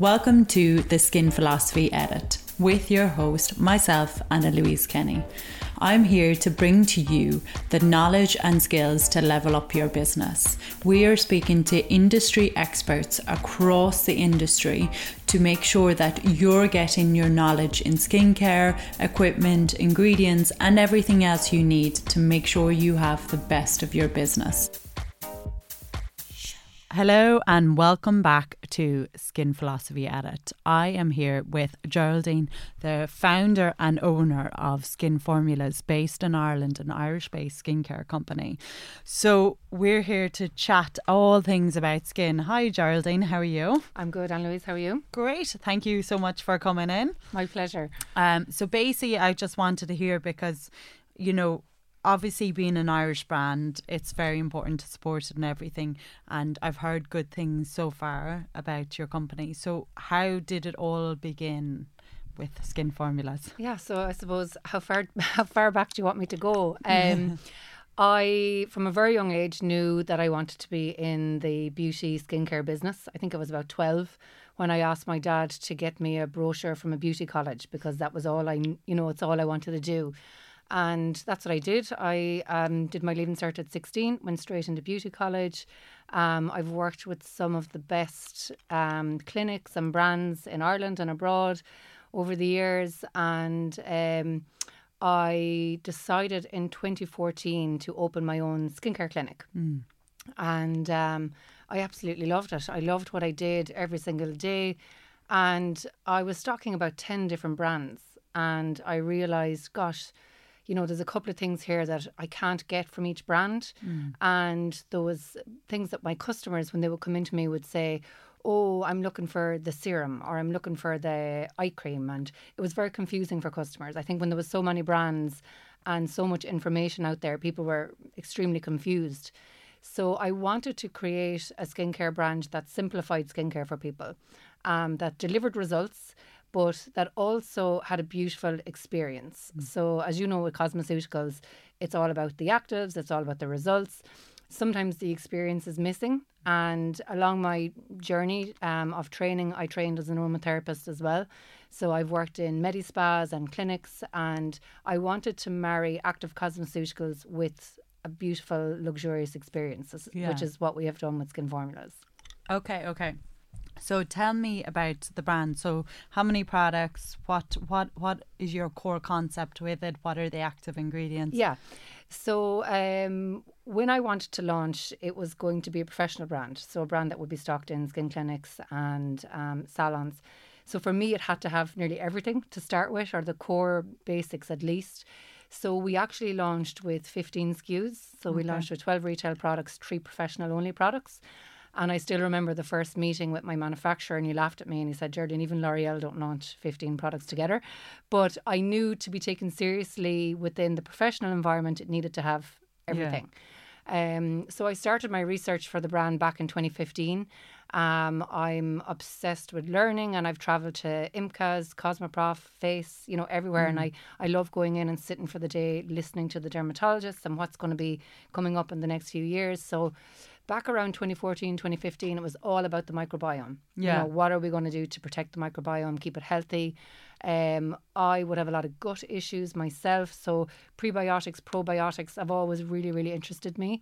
Welcome to the Skin Philosophy Edit with your host, myself, Anna Louise Kenny. I'm here to bring to you the knowledge and skills to level up your business. We are speaking to industry experts across the industry to make sure that you're getting your knowledge in skincare, equipment, ingredients, and everything else you need to make sure you have the best of your business. Hello and welcome back to Skin Philosophy Edit. I am here with Geraldine, the founder and owner of Skin Formulas, based in Ireland, an Irish based skincare company. So, we're here to chat all things about skin. Hi, Geraldine, how are you? I'm good, Anne Louise. How are you? Great. Thank you so much for coming in. My pleasure. Um, so, basically, I just wanted to hear because, you know, obviously being an Irish brand, it's very important to support it and everything. And I've heard good things so far about your company. So how did it all begin? With skin formulas. Yeah, so I suppose how far how far back do you want me to go? Um, I, from a very young age, knew that I wanted to be in the beauty skincare business. I think I was about twelve when I asked my dad to get me a brochure from a beauty college because that was all I, you know, it's all I wanted to do and that's what I did. I um, did my leaving cert at 16, went straight into beauty college. Um, I've worked with some of the best um, clinics and brands in Ireland and abroad over the years, and um, I decided in 2014 to open my own skincare clinic. Mm. And um, I absolutely loved it. I loved what I did every single day. And I was stocking about 10 different brands. And I realized, gosh, you know, there's a couple of things here that I can't get from each brand. Mm. And there was things that my customers, when they would come into me, would say, oh, I'm looking for the serum or I'm looking for the eye cream. And it was very confusing for customers. I think when there was so many brands and so much information out there, people were extremely confused. So I wanted to create a skincare brand that simplified skincare for people, um, that delivered results, but that also had a beautiful experience. Mm. So, as you know, with cosmeceuticals, it's all about the actives, it's all about the results. Sometimes the experience is missing. And along my journey um, of training, I trained as an aromatherapist as well. So I've worked in medi spas and clinics, and I wanted to marry active cosmeceuticals with a beautiful, luxurious experience, yeah. which is what we have done with Skin Formulas. Okay, okay. So tell me about the brand. So how many products? What what what is your core concept with it? What are the active ingredients? Yeah. So um, when I wanted to launch, it was going to be a professional brand, so a brand that would be stocked in skin clinics and um, salons. So for me, it had to have nearly everything to start with, or the core basics at least. So we actually launched with 15 SKUs. So okay. we launched with 12 retail products, three professional only products. And I still remember the first meeting with my manufacturer, and he laughed at me and he said, Geraldine, even L'Oreal don't launch 15 products together. But I knew to be taken seriously within the professional environment, it needed to have everything. Yeah. Um, so I started my research for the brand back in 2015. Um, I'm obsessed with learning and I've traveled to IMCAS, Cosmoprof, Face, you know, everywhere. Mm. And I, I love going in and sitting for the day, listening to the dermatologists and what's going to be coming up in the next few years. So back around 2014, 2015, it was all about the microbiome. Yeah. You know, what are we going to do to protect the microbiome, keep it healthy? Um, I would have a lot of gut issues myself. So prebiotics, probiotics have always really, really interested me.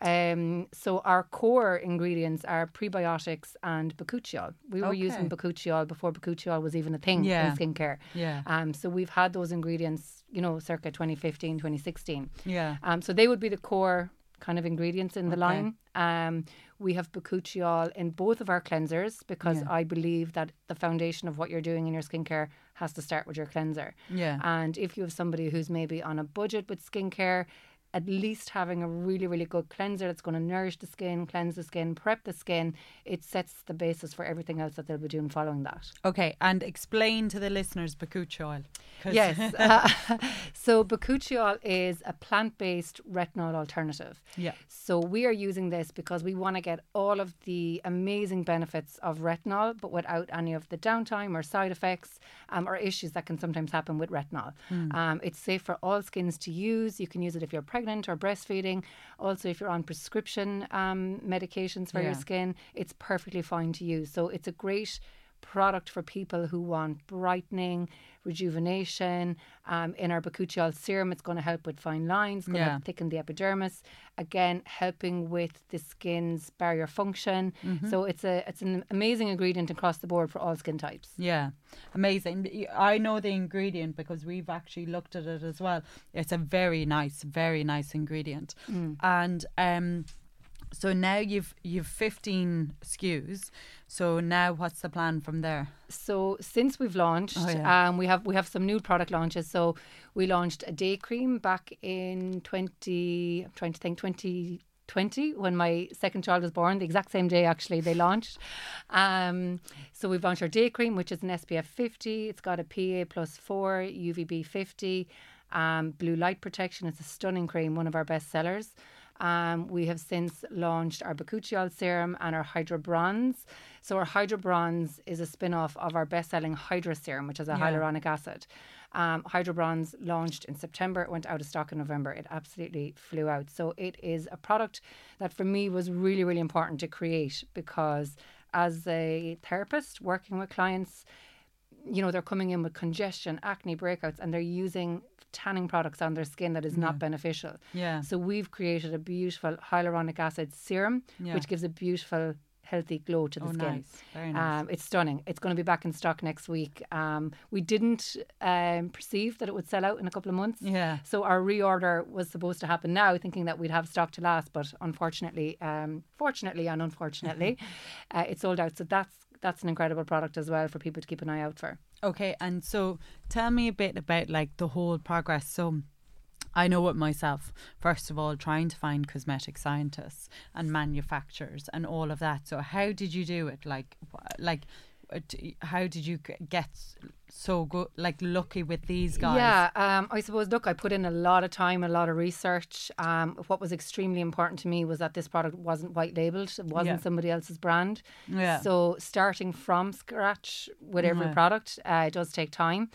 Um, so our core ingredients are prebiotics and bakuchiol. We were okay. using bakuchiol before bakuchiol was even a thing yeah. in skincare. Yeah. Um, so we've had those ingredients, you know, circa 2015, 2016. Yeah. Um, so they would be the core kind of ingredients in the line. Um, we have bakuchiol in both of our cleansers because yeah. I believe that the foundation of what you're doing in your skincare has to start with your cleanser. Yeah. And if you have somebody who's maybe on a budget with skincare, at least having a really, really good cleanser that's going to nourish the skin, cleanse the skin, prep the skin, it sets the basis for everything else that they'll be doing following that. Okay, and explain to the listeners bakuchiol. Yes. uh, so bakuchiol is a plant-based retinol alternative. Yeah. So we are using this because we want to get all of the amazing benefits of retinol, but without any of the downtime or side effects um, or issues that can sometimes happen with retinol. Mm. Um, it's safe for all skins to use. You can use it if you're pregnant pregnant or breastfeeding. Also, if you're on prescription um, medications for yeah. your skin, it's perfectly fine to use. So it's a great product for people who want brightening, rejuvenation. Um, in our bakuchiol serum, it's going to help with fine lines, going to Yeah. thicken the epidermis. Again, helping with the skin's barrier function. Mm-hmm. So it's a it's an amazing ingredient across the board for all skin types. Yeah, amazing. I know the ingredient because we've actually looked at it as well. It's a very nice, very nice ingredient. And um, so now you've you've fifteen SKUs. So now what's the plan from there? So since we've launched, Oh, yeah. um, we have we have some new product launches. So we launched a day cream back in twenty. I'm trying to think twenty. 20 when my second child was born the exact same day actually they launched um, so we've launched our day cream which is an SPF 50 it's got a PA plus 4 UVB 50 um, blue light protection it's a stunning cream one of our best sellers um, we have since launched our Bakuchiol serum and our Hydra Bronze. So our Hydra Bronze is a spin-off of our best-selling Hydra serum, which is a Yeah. hyaluronic acid. Um, Hydra Bronze launched in September. It went out of stock in November. It absolutely flew out. So it is a product that for me was really, really important to create because as a therapist working with clients, you know, they're coming in with congestion, acne breakouts, and they're using tanning products on their skin that is not beneficial. Yeah. So we've created a beautiful hyaluronic acid serum, Yeah. which gives a beautiful, healthy glow to the Oh, skin. nice. Very nice. Um, it's stunning. It's going to be back in stock next week. Um, we didn't um, perceive that it would sell out in a couple of months. Yeah. So our reorder was supposed to happen now, thinking that we'd have stock to last, but unfortunately, um, fortunately and unfortunately, uh, it sold out. So that's that's an incredible product as well for people to keep an eye out for. Okay, and so tell me a bit about like the whole progress. So I know it myself. First of all, trying to find cosmetic scientists and manufacturers and all of that. So how did you do it? Like, like, how did you get so good, like lucky with these guys? Yeah, um, I suppose. Look, I put in a lot of time, a lot of research. Um, what was extremely important to me was that this product wasn't white labeled; it wasn't Yeah. somebody else's brand. Yeah. So starting from scratch with every Yeah. product, uh, it does take time.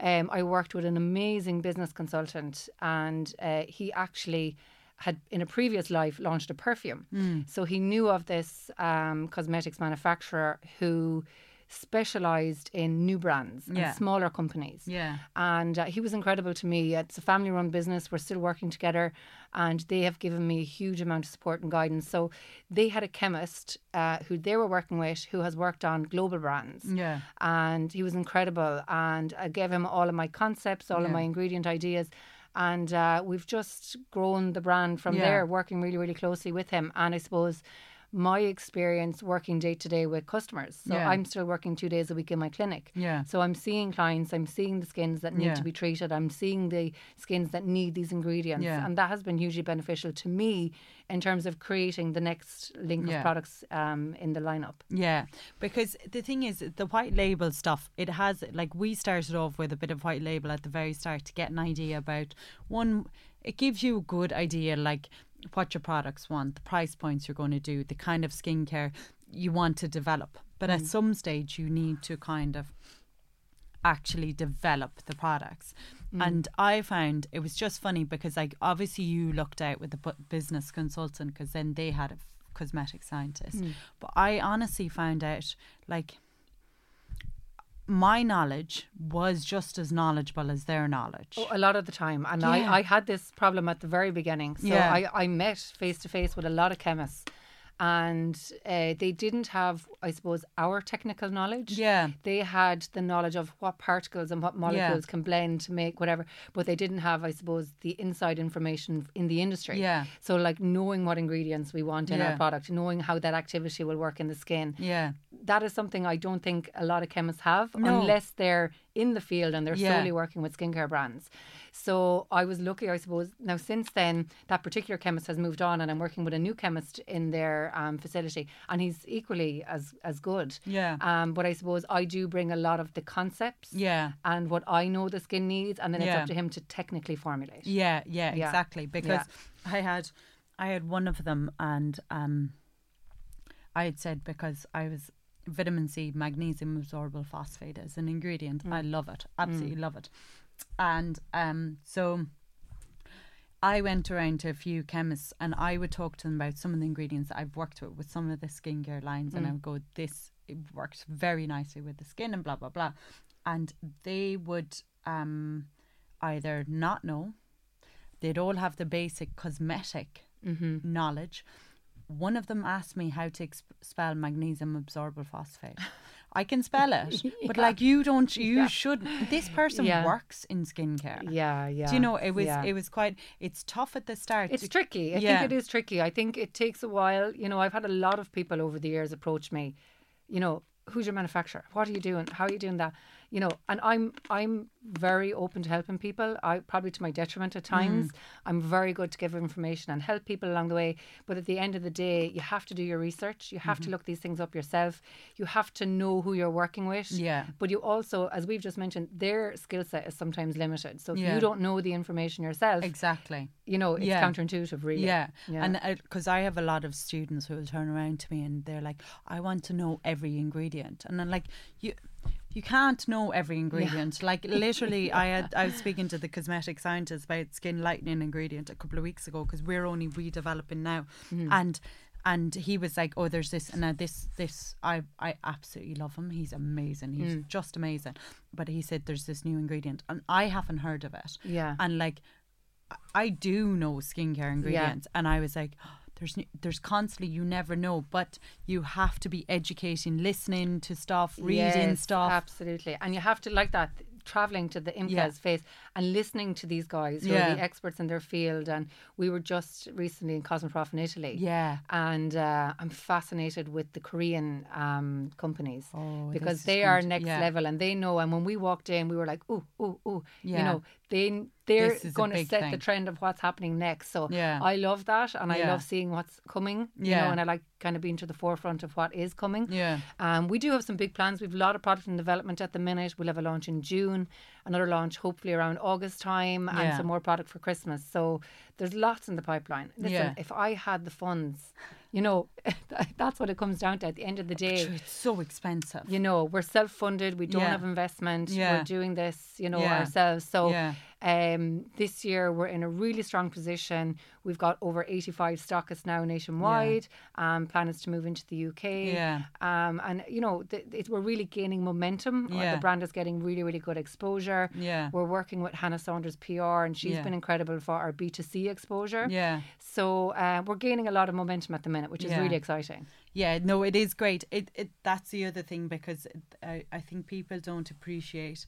Um, I worked with an amazing business consultant, and uh, he actually had in a previous life launched a perfume. Hmm. So he knew of this um, cosmetics manufacturer who specialized in new brands Yeah. and smaller companies Yeah. and uh, he was incredible to me. It's a family run business. We're still working together, and they have given me a huge amount of support and guidance. So they had a chemist uh, who they were working with who has worked on global brands. Yeah. And he was incredible. And I gave him all of my concepts, all of my ingredient ideas. And uh, we've just grown the brand from Yeah. there, working really, really closely with him. And I suppose my experience working day to day with customers. So Yeah. I'm still working two days a week in my clinic. Yeah. So I'm seeing clients, I'm seeing the skins that need Yeah. to be treated, I'm seeing the skins that need these ingredients. Yeah. And that has been hugely beneficial to me in terms of creating the next link Yeah. of products um, in the lineup. Yeah, because the thing is, the white label stuff, it has, like, we started off with a bit of white label at the very start to get an idea about one, it gives you a good idea, like, what your products want, the price points you're going to do, the kind of skincare you want to develop. But at mm. some stage, you need to kind of actually develop the products. Mm. And I found it was just funny because, like, obviously you looked out with the business consultant because then they had a cosmetic scientist. Mm. But I honestly found out, like, my knowledge was just as knowledgeable as their knowledge. Oh, a lot of the time. And Yeah. I, I had this problem at the very beginning. So Yeah. I, I met face to face with a lot of chemists. And uh, they didn't have, I suppose, our technical knowledge. Yeah. They had the knowledge of what particles and what molecules can blend to make whatever, but they didn't have, I suppose, the inside information in the industry. Yeah. So, like knowing what ingredients we want in Yeah. our product, knowing how that activity will work in the skin. yeah. That is something I don't think a lot of chemists have No. unless they're in the field and they're Yeah. solely working with skincare brands. So I was lucky, I suppose. Now, since then, that particular chemist has moved on, and I'm working with a new chemist in their um, facility, and he's equally as as good. Yeah. Um, but I suppose I do bring a lot of the concepts Yeah. and what I know the skin needs, and then it's Yeah. up to him to technically formulate. Yeah, yeah, Yeah. exactly. Because I had I had one of them and um I had said because I was vitamin C, magnesium ascorbyl phosphate as an ingredient. I love it. Absolutely love it. And um so I went around to a few chemists and I would talk to them about some of the ingredients that I've worked with with some of the skincare lines and I would go, This it works very nicely with the skin and blah blah blah, and they would um either not know, they'd all have the basic cosmetic Mm-hmm. knowledge. One of them asked me how to exp- spell magnesium ascorbyl phosphate. I can spell it, but like you don't, you Yeah. should. This person Yeah. works in skincare. Yeah, yeah. Do you know it was yeah. it was quite it's tough at the start. It's tricky. I Yeah. think it is tricky. I think it takes a while. You know, I've had a lot of people over the years approach me. You know, who's your manufacturer? What are you doing? How are you doing that? You know, and I'm I'm very open to helping people. I probably to my detriment at mm-hmm. times. I'm very good to give information and help people along the way. But at the end of the day, you have to do your research. You have to mm-hmm. look these things up yourself. You have to know who you're working with. Yeah. But you also, as we've just mentioned, their skill set is sometimes limited. So if Yeah. you don't know the information yourself, exactly. you know, it's Yeah. counterintuitive, really. Yeah, Yeah. and uh, because I have a lot of students who will turn around to me and they're like, "I want to know every ingredient," and I'm like, "You, you can't know every ingredient. Like literally, I had I was speaking to the cosmetic scientist about skin lightening ingredient a couple of weeks ago because we're only redeveloping now, Mm-hmm. and and he was like, "Oh, there's this and now this this I I absolutely love him. He's amazing. He's Mm. just amazing." But he said there's this new ingredient and I haven't heard of it. Yeah. and like I do know skincare ingredients, and I was like, there's there's constantly you never know, but you have to be educating, listening to stuff, reading Yes, stuff. Absolutely. And you have to, like that, traveling to the IMCAS Yeah. face and listening to these guys who are the experts in their field. And we were just recently in Cosmoprof in Italy. Yeah. And uh, I'm fascinated with the Korean um, companies Oh, because they are next yeah. level and they know. And when we walked in, we were like, ooh, ooh, ooh. You know, they, they're This is a going to set the trend of what's happening next. So Yeah. I love that. And I love seeing what's coming. You Yeah. know, and I like kind of being to the forefront of what is coming. Yeah. Um, we do have some big plans. We've a lot of product in development at the minute. We'll have a launch in June, another launch hopefully around August time, and Yeah. some more product for Christmas. So there's lots in the pipeline. Listen, Yeah. if I had the funds, you know, that's what it comes down to at the end of the day. It's so expensive. You know, we're self funded, we don't Yeah. have investment, Yeah. we're doing this, you know, Yeah. ourselves. So Yeah. Um, this year we're in a really strong position. We've got over 85 stockists now nationwide. Um, plans to move into the UK. Yeah. Um, and, you know, th- it, we're really gaining momentum. Uh, Yeah. The brand is getting really, really good exposure. Yeah. We're working with Hannah Saunders PR, and she's Yeah. been incredible for our B2C exposure. Yeah. So uh, we're gaining a lot of momentum at the minute, which is Yeah. really exciting. Yeah, no, it is great. It, it that's the other thing because I, I think people don't appreciate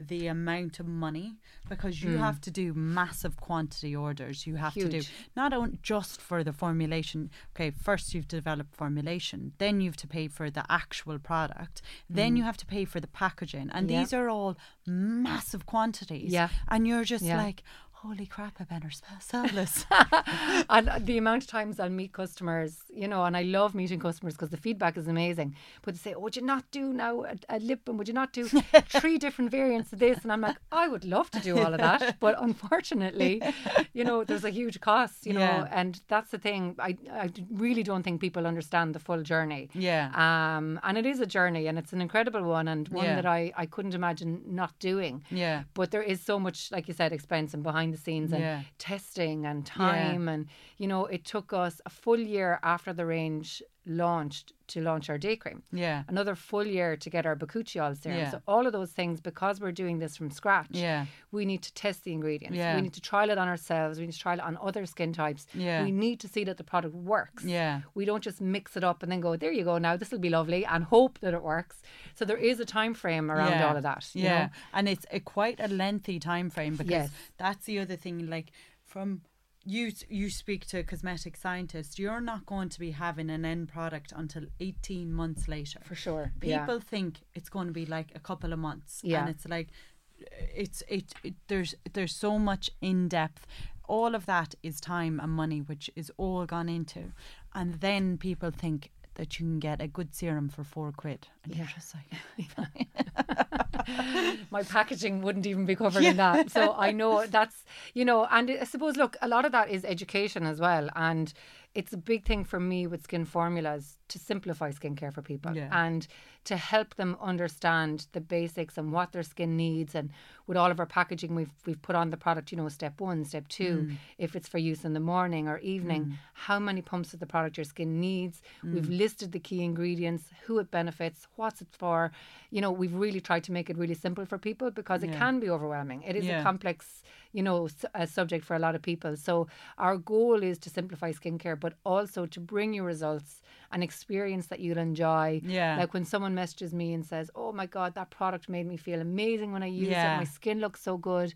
the amount of money because you hmm. have to do massive quantity orders. You have to do not on, just for the formulation. Okay, first you've developed formulation, then you have to pay for the actual product, then hmm. you have to pay for the packaging, and Yeah. these are all massive quantities. Yeah. and you're just Yeah. like. Holy crap! I better sell and the amount of times I'll meet customers, you know, and I love meeting customers because the feedback is amazing. But they say, oh, would you not do now a, a lip balm? Would you not do three different variants of this? And I'm like, I would love to do all of that. But unfortunately, you know, there's a huge cost, you know, Yeah. and that's the thing. I, I really don't think people understand the full journey. Yeah. Um, and it is a journey and it's an incredible one and one Yeah. that I, I couldn't imagine not doing. yeah, But there is so much, like you said, expense and behind the scenes and Yeah. testing and time. And, you know, it took us a full year after the range launched to launch our day cream. yeah, Another full year to get our Bakuchiol serum. Yeah. So all of those things, because we're doing this from scratch, Yeah. we need to test the ingredients. Yeah. We need to trial it on ourselves. We need to trial it on other skin types. Yeah. We need to see that the product works. Yeah. We don't just mix it up and then go, there you go, now this will be lovely and hope that it works. So there is a time frame around all of that. you Yeah, know? and it's a quite a lengthy time frame because Yes. that's the other thing. Like from you, you speak to a cosmetic scientist. You're not going to be having an end product until eighteen months later. For sure. People yeah. think it's going to be like a couple of months, Yeah. and it's like it's it, it there's there's so much in depth. All of that is time and money, which is all gone into, and then people think that you can get a good serum for four quid, and you're Yeah. just like, my packaging wouldn't even be covered in that. So I know that's, you know, and I suppose, look, a lot of that is education as well. And it's a big thing for me with skin formulas to simplify skincare for people Yeah. and to help them understand the basics and what their skin needs. And with all of our packaging, we've we've put on the product, you know, step one, step two, Mm. if it's for use in the morning or evening, how many pumps of the product your skin needs. We've Mm. listed the key ingredients, who it benefits, what's it for. You know, we've really tried to make it really simple for people because it Yeah. can be overwhelming. It is Yeah. a complex, you know, s- a subject for a lot of people. So our goal is to simplify skincare, but also to bring you results, an experience that you'll enjoy. Yeah. Like when someone messages me and says, "Oh my God, that product made me feel amazing when I used Yeah. it. My skin looks so good."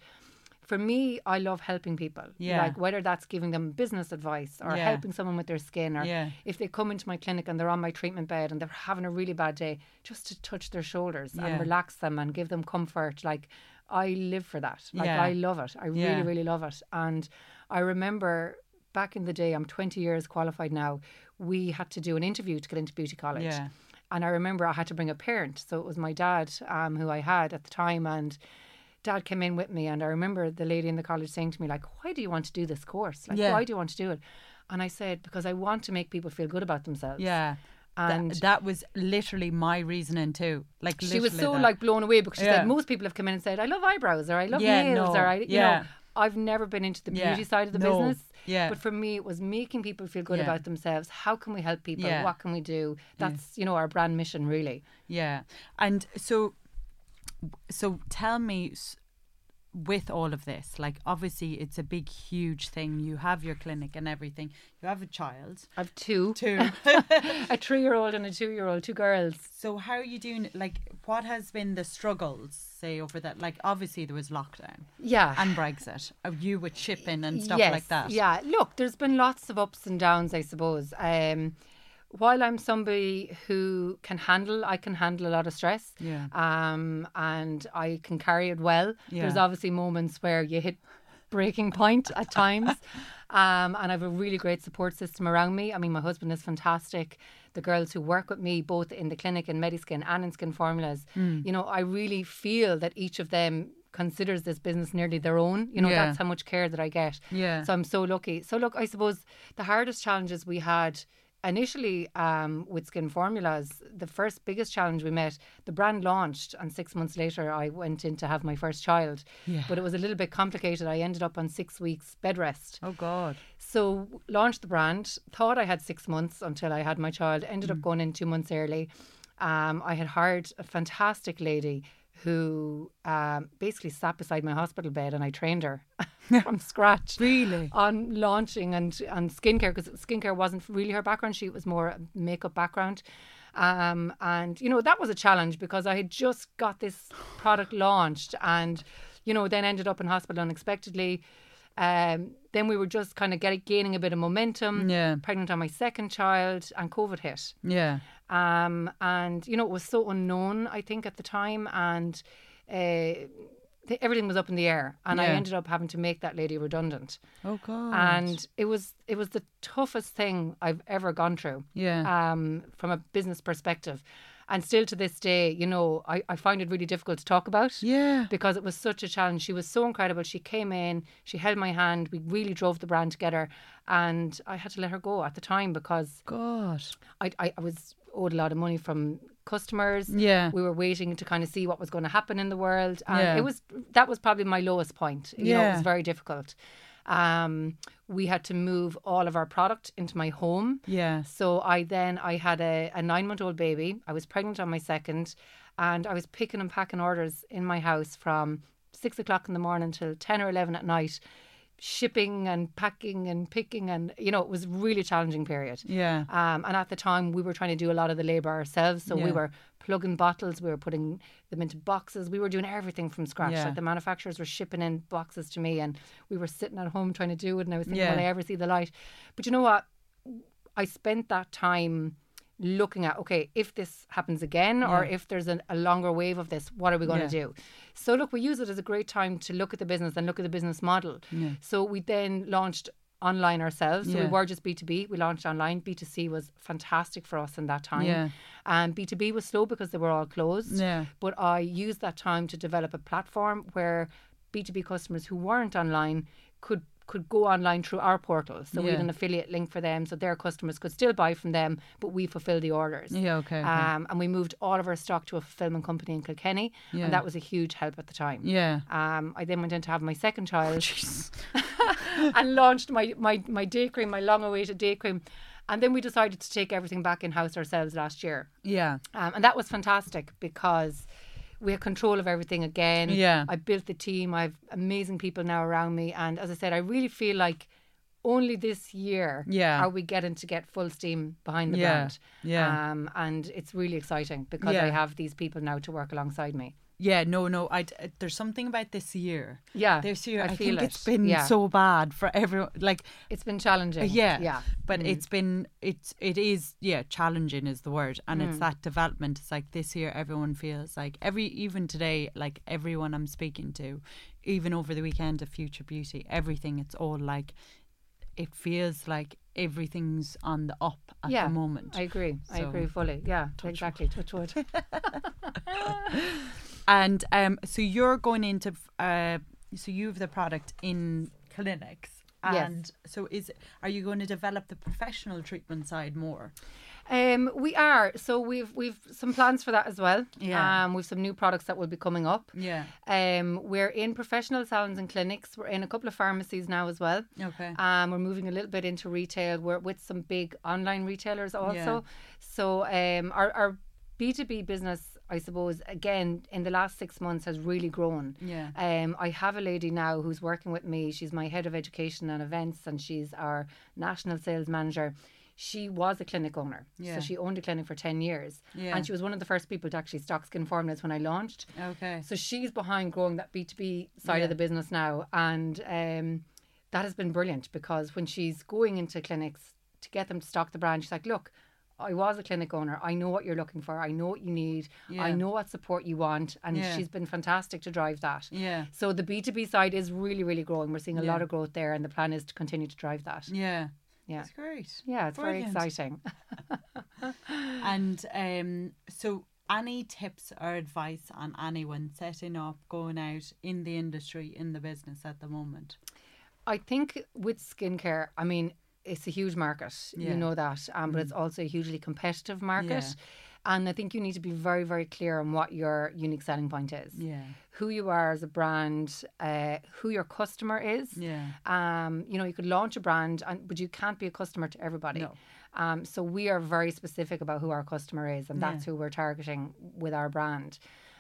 For me, I love helping people. Yeah. Like whether that's giving them business advice or Yeah. helping someone with their skin or Yeah. if they come into my clinic and they're on my treatment bed and they're having a really bad day, just to touch their shoulders Yeah. and relax them and give them comfort. Like I live for that. Like Yeah. I love it. I Yeah. really, really love it. And I remember back in the day, I'm 20 years qualified now, we had to do an interview to get into beauty college. Yeah. And I remember I had to bring a parent. So it was my dad, um, who I had at the time, and dad came in with me. And I remember the lady in the college saying to me, like, why do you want to do this course? Like, Yeah. why do you want to do it? And I said, because I want to make people feel good about themselves. Yeah. That- And that, was literally my reasoning too. Like she was so that. like blown away because she Yeah. said most people have come in and said I love eyebrows or I love Yeah, nails no, or I you yeah. know I've never been into the Yeah, beauty side of the no, business. yeah. But for me it was making people feel good Yeah. about themselves. How can we help people? Yeah. What can we do? That's you know our brand mission really. Yeah. And so so tell me with all of this, like obviously it's a big huge thing. You have your clinic and everything. You have a child. I've two. Two. a three year old and a two year old, two girls. so how are you doing like what has been the struggles say over that like obviously there was lockdown Yeah. and Brexit. Uh, You with shipping and stuff yes, like that. Yeah, look, there's been lots of ups and downs, I suppose. Um, while I'm somebody who can handle, I can handle a lot of stress. Yeah. Um, and I can carry it well. There's obviously moments where you hit breaking point at times. Um, and I have a really great support system around me. I mean, my husband is fantastic. The girls who work with me, both in the clinic in Mediskin and in Skin Formulas, Hmm. you know, I really feel that each of them considers this business nearly their own. You know, Yeah. that's how much care that I get. Yeah. So I'm so lucky. So look, I suppose the hardest challenges we had initially um, with Skin Formulas, the first biggest challenge we met, the brand launched, and six months later I went in to have my first child. Yeah. But it was a little bit complicated. I ended up on six weeks bed rest. Oh God. So launched the brand. Thought I had six months until I had my child. Ended up going in two months early. Um, I had hired a fantastic lady who um, basically sat beside my hospital bed, and I trained her from scratch Really? on launching and and skincare because skincare wasn't really her background. She was more a makeup background. Um, and you know that was a challenge because I had just got this product launched and you know then ended up in hospital unexpectedly. Um, then we were just kind of getting gaining a bit of momentum. Yeah. Pregnant on my second child and COVID hit. Yeah. Um, and you know it was so unknown I think at the time and. Uh, th- Everything was up in the air, and I ended up having to make that lady redundant Oh God. and it was it was the toughest thing I've ever gone through. Yeah. Um, from a business perspective, and still to this day, you know, I, I find it really difficult to talk about. Yeah. Because it was such a challenge. She was so incredible. She came in, she held my hand. We really drove the brand together, and I had to let her go at the time because God. I I, I was owed a lot of money from customers. Yeah. We were waiting to kind of see what was going to happen in the world. And Yeah. it was that was probably my lowest point. You know, it was very difficult. Um, we had to move all of our product into my home. Yeah. So I then I had a, a nine month old baby. I was pregnant on my second, and I was picking and packing orders in my house from six o'clock in the morning till ten or eleven at night, shipping and packing and picking and you know it was a really challenging period. Yeah. Um, and at the time, we were trying to do a lot of the labour ourselves. So we were plugging bottles, we were putting them into boxes, we were doing everything from scratch. Yeah. Like the manufacturers were shipping in boxes to me, and we were sitting at home trying to do it. And I was thinking, Yeah. will I ever see the light? But you know what? I spent that time looking at okay if this happens again or if there's an, a longer wave of this what are we going Yeah. to do? So look we use it as a great time to look at the business and look at the business model. Yeah. so we then launched online ourselves. So we were just b2b we launched online. B2c was fantastic for us in that time. Yeah. and b2b was slow because they were all closed. Yeah. but i used that time to develop a platform where b2b customers who weren't online could could go online through our portal. So we had an affiliate link for them, so their customers could still buy from them, but we fulfill the orders. Yeah, okay. Um, and we moved all of our stock to a fulfillment company in Kilkenny, and that was a huge help at the time. yeah. Um, I then went in to have my second child and launched my, my, my day cream, my long awaited day cream. And then we decided to take everything back in house ourselves last year. Yeah. Um, and that was fantastic because we had control of everything again. Yeah. I built the team. I have amazing people now around me. And as I said, I really feel like only this year Yeah. are we getting to get full steam behind the Yeah. brand. Yeah. Um, and it's really exciting because Yeah. I have these people now to work alongside me. Yeah, no, no. I uh, there's something about this year. Yeah, This year, I, I feel think it's it. been Yeah. so bad for everyone. Like, It's been challenging. Uh, yeah, Yeah. But mm. it's been, it's, it is, yeah, challenging is the word, and Mm. it's that development. It's like this year, everyone feels like every, even today, like everyone I'm speaking to, even over the weekend of Future Beauty, everything. It's all like, it feels like everything's on the up at yeah, the moment. I agree. I agree fully. Yeah, exactly. Touch wood. And um, so you're going into, uh, so you have the product in clinics. Yes. And so is are you going to develop the professional treatment side more? Um, we are. So we've we've some plans for that as well. Yeah. Um, we've some new products that will be coming up. Yeah. Um, we're in professional salons and clinics. We're in a couple of pharmacies now as well. Okay. Um, we're moving a little bit into retail. We're with some big online retailers also. Yeah. So um, our our B two B business, I suppose, again in the last six months has really grown. Yeah. Um, I have a lady now who's working with me. She's my head of education and events, and she's our national sales manager. She was a clinic owner, Yeah. so she owned a clinic for ten years, Yeah. and she was one of the first people to actually stock skin formulas when I launched. Okay. So she's behind growing that B two B side Yeah. of the business now, and um, that has been brilliant because when she's going into clinics to get them to stock the brand, she's like, "Look, I was a clinic owner. I know what you're looking for. I know what you need. Yeah. I know what support you want." And Yeah. she's been fantastic to drive that. Yeah. So the B two B side is really, really growing. We're seeing a Yeah. lot of growth there, and the plan is to continue to drive that. Yeah. Yeah. It's great. Yeah, it's Brilliant. very exciting. And um, so, any tips or advice on anyone setting up, going out in the industry, in the business at the moment? I think with skincare, I mean, it's a huge market. Yeah. You know that. Um, but it's also a hugely competitive market. Yeah. And I think you need to be very, very clear on what your unique selling point is. Yeah. Who you are as a brand, uh, who your customer is. Yeah. Um, you know, you could launch a brand, and, but you can't be a customer to everybody. No. Um, so we are very specific about who our customer is, and that's who we're targeting with our brand.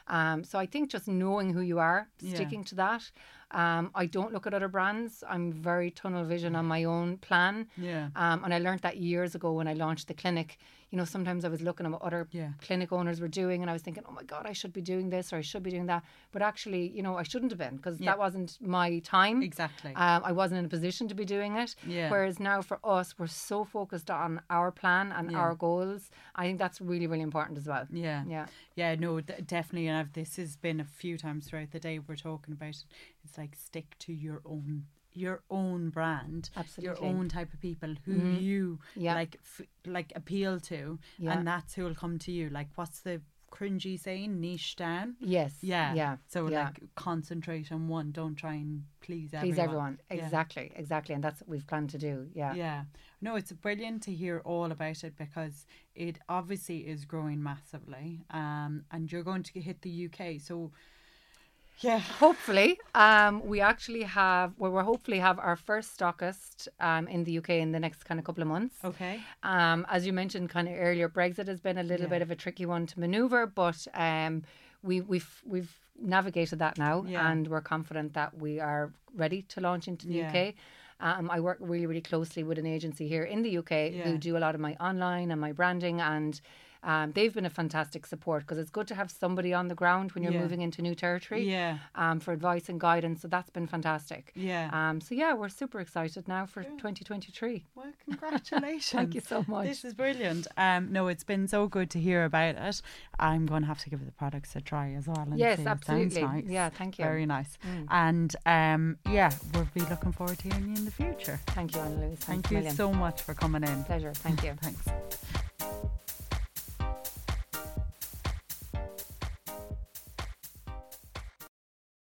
Um, so I think just knowing who you are, Yeah. sticking to that. Um, I don't look at other brands. I'm very tunnel vision on my own plan. Yeah. Um, and I learned that years ago when I launched the clinic. You know, sometimes I was looking at what other Yeah. clinic owners were doing, and I was thinking, oh my God, I should be doing this or I should be doing that. But actually, you know, I shouldn't have been because Yeah. that wasn't my time. Exactly. Um, I wasn't in a position to be doing it. Yeah. Whereas now for us, we're so focused on our plan and Yeah. our goals. I think that's really, really important as well. Yeah. Yeah. Yeah, no, d- definitely. And I've, this has been a few times throughout the day we're talking about it. It's like stick to your own your own brand, Absolutely. your own type of people who Mhm. you Yeah. like f- like appeal to, Yeah. and that's who will come to you. Like, what's the cringy saying? Niche down. Yes. Yeah. Yeah. So yeah. like concentrate on one. Don't try and please everyone. Please everyone. Exactly. Exactly. And that's what we've planned to do. Yeah. Yeah. No, it's brilliant to hear all about it because it obviously is growing massively. Um, and you're going to hit the UK. So, yeah. Hopefully, um, we actually have, well, we'll hopefully have our first stockist um, in the UK in the next kind of couple of months. Okay. Um, as you mentioned kind of earlier, Brexit has been a little Yeah. bit of a tricky one to manoeuvre, but um, we, we've we've navigated that now, Yeah. and we're confident that we are ready to launch into the Yeah. UK. Um, I work really, really closely with an agency here in the UK who do a lot of my online and my branding, and um, they've been a fantastic support because it's good to have somebody on the ground when you're Yeah. moving into new territory Yeah. um, for advice and guidance. So that's been fantastic. Yeah. Um, so yeah, we're super excited now for 2023. well, congratulations. Thank you so much. This is brilliant. Um, no, it's been so good to hear about it. I'm going to have to give the products a try as well. And Yes, see. It sounds absolutely. nice. Yeah, thank you. Very nice. Mm. And um, yeah, we'll be looking forward to hearing you in the future. Thank you, Anna Louise. Thank you so much for coming in. Pleasure. Thank you. Thanks.